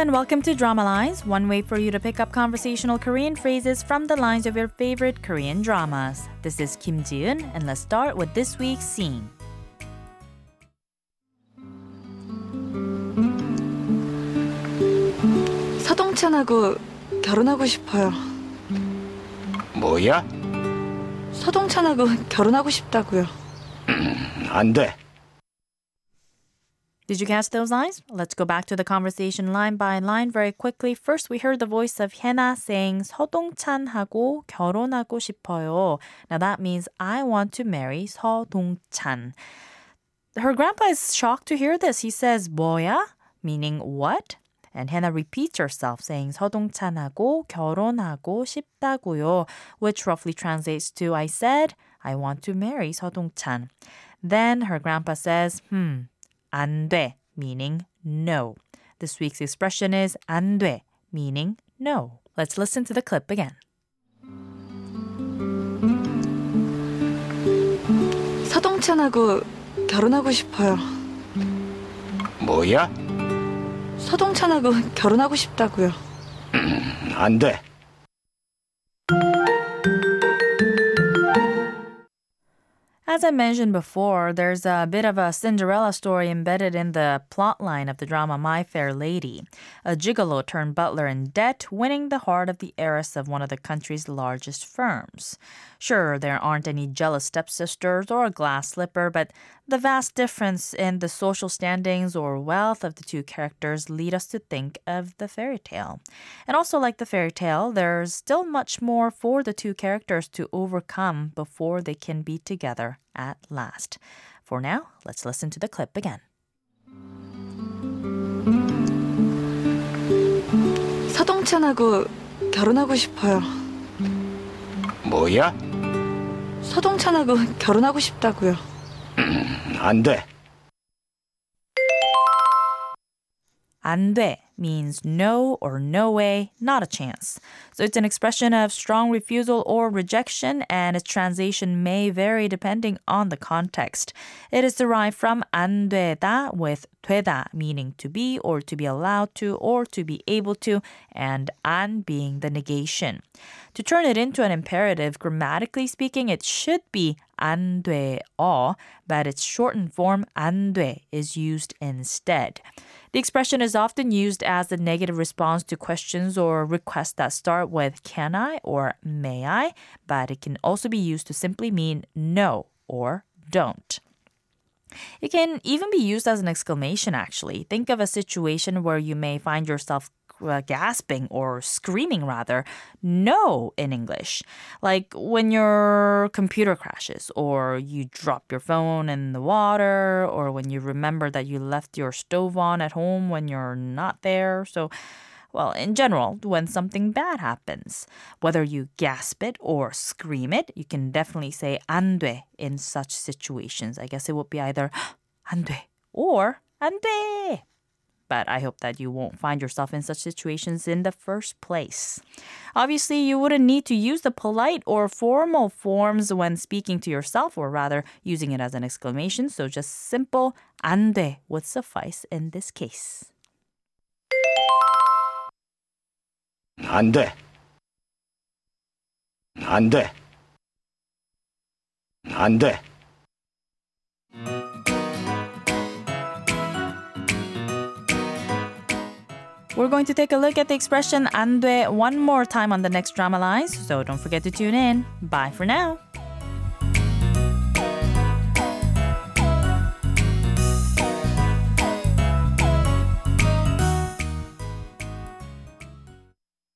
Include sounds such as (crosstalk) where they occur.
Welcome to Drama Lines, one way for you to pick up conversational Korean phrases from the lines of your favorite Korean dramas. This is Kim Ji-eun, and let's start with this week's scene. 서동찬하고 결혼하고 싶어요. 뭐야? 서동찬하고 결혼하고 싶다고요. 안 돼. Did you catch those lines? Let's go back to the conversation line by line very quickly. First, we heard the voice of Hyena saying 서동찬하고 결혼하고 싶어요. Now that means I want to marry 서동찬. Her grandpa is shocked to hear this. He says 뭐야? Meaning what? And Hannah repeats herself saying 서동찬하고 결혼하고 싶다고요, which roughly translates to I said I want to marry 서동찬. Then her grandpa says, hmm, 안 돼, meaning no. This week's expression is 안 돼, meaning no. Let's listen to the clip again. 서동찬하고 결혼하고 싶어요. 뭐야? 서동찬하고 결혼하고 싶다고요. 안 돼. As I mentioned before, there's a bit of a Cinderella story embedded in the plotline of the drama My Fair Lady. A gigolo turned butler in debt, winning the heart of the heiress of one of the country's largest firms. Sure, there aren't any jealous stepsisters or a glass slipper, but the vast difference in the social standings or wealth of the two characters lead us to think of the fairy tale. And also, like the fairy tale, there's still much more for the two characters to overcome before they can be together at last. For now, let's listen to the clip again. 서동찬하고 결혼하고 싶어요. 뭐야? 서동찬하고 결혼하고 싶다고요. 안 돼. 안 돼 means no or no way, not a chance. So it's an expression of strong refusal or rejection, and its translation may vary depending on the context. It is derived from 안 되다 with 되다 meaning to be or to be allowed to or to be able to, and 안 being the negation. To turn it into an imperative, grammatically speaking, it should be 안 돼어, but its shortened form 안 돼 is used instead. The expression is often used as a negative response to questions or requests that start with can I or may I, but it can also be used to simply mean no or don't. It can even be used as an exclamation, actually. Think of a situation where you may find yourself uh, gasping or screaming, rather, no in English. Like when your computer crashes, or you drop your phone in the water, or when you remember that you left your stove on at home when you're not there. So, well, in general, when something bad happens, whether you gasp it or scream it, you can definitely say 안 돼 in such situations. I guess it would be either (gasps) 안 돼 or 안 돼 but I hope that you won't find yourself in such situations in the first place. Obviously, you wouldn't need to use the polite or formal forms when speaking to yourself, or rather using it as an exclamation, so just simple 안 돼 would suffice in this case. 안 돼. 안 돼. 안 돼. We're going to take a look at the expression 안 돼 one more time on the next drama lines, so don't forget to tune in. Bye for now.